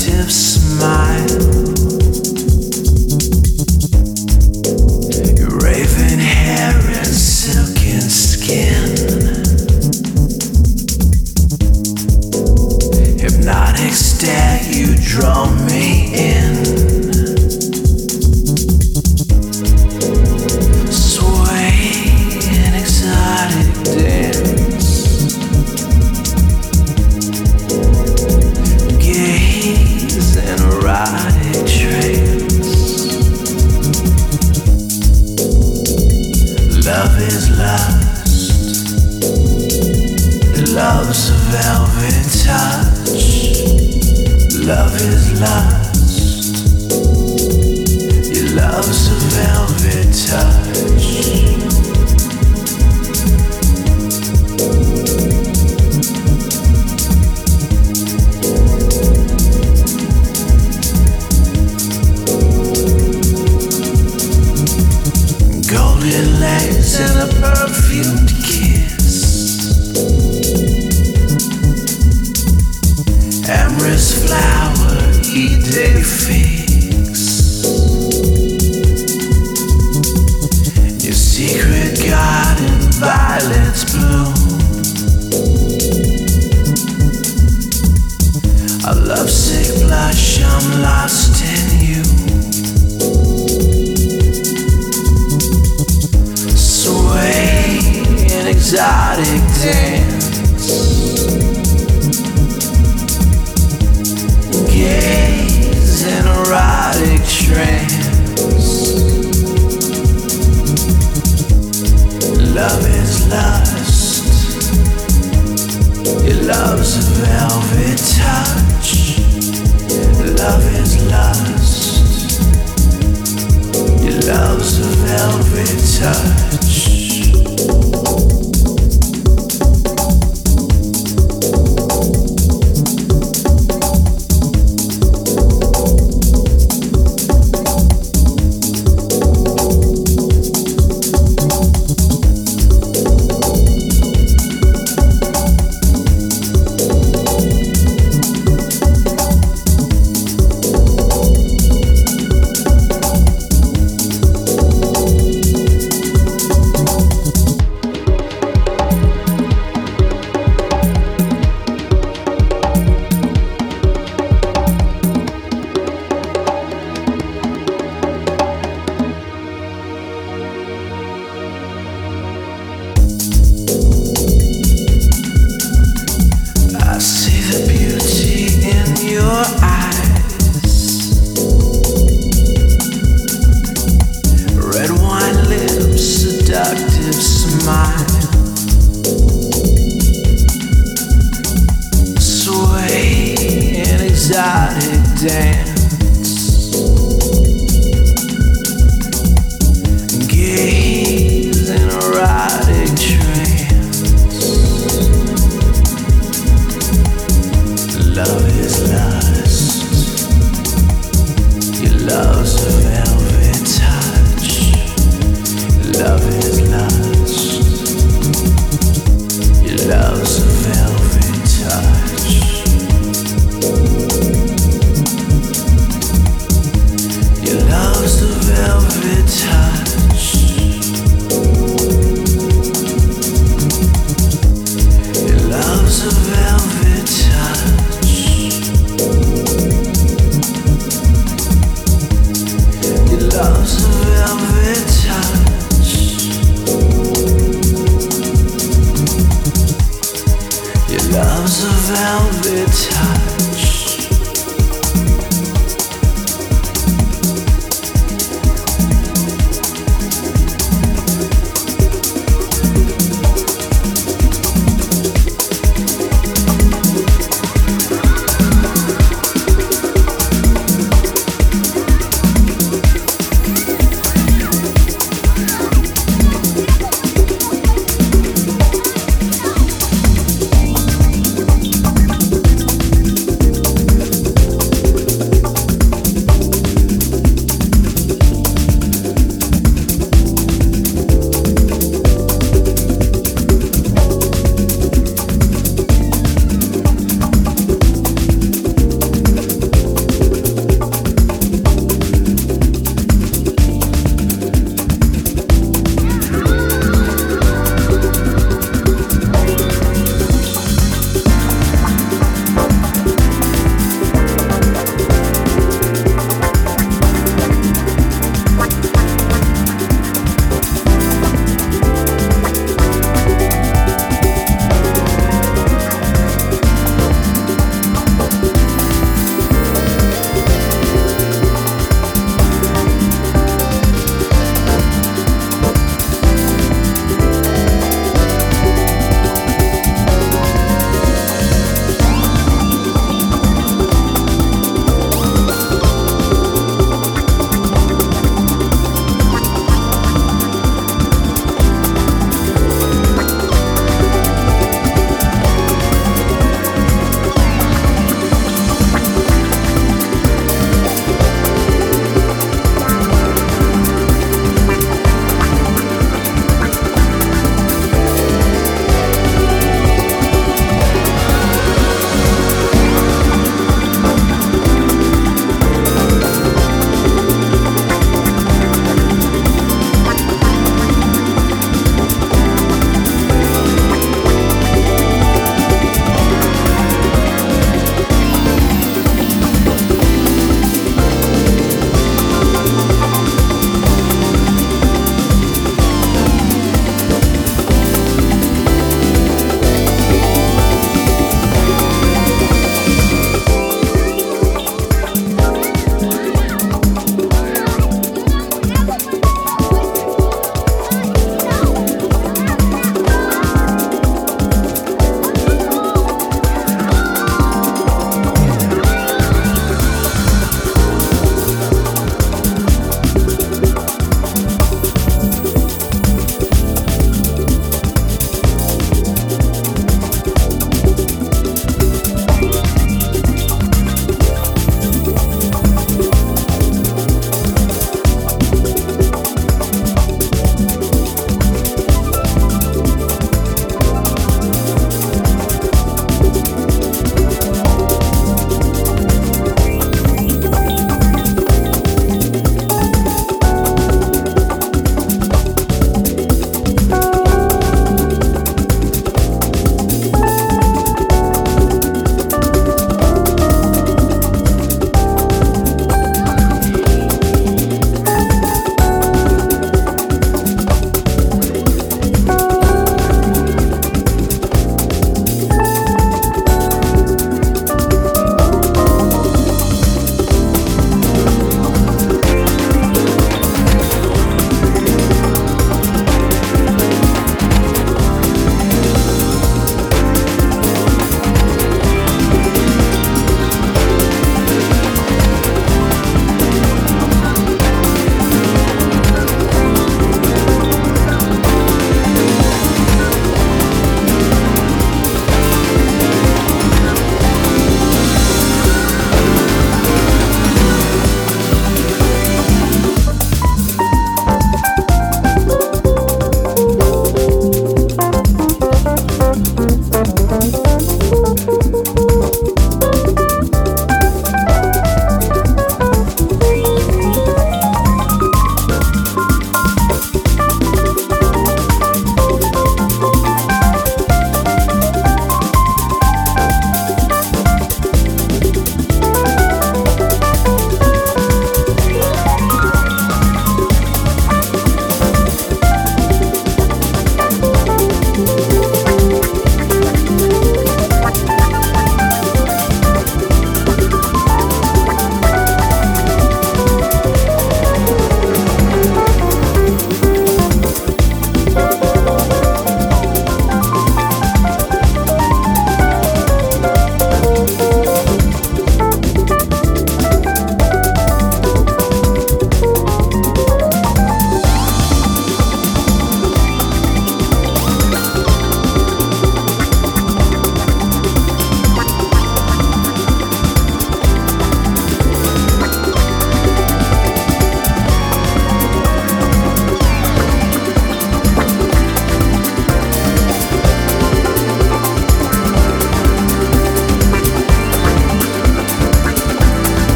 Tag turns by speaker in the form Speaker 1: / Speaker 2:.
Speaker 1: tentative smile.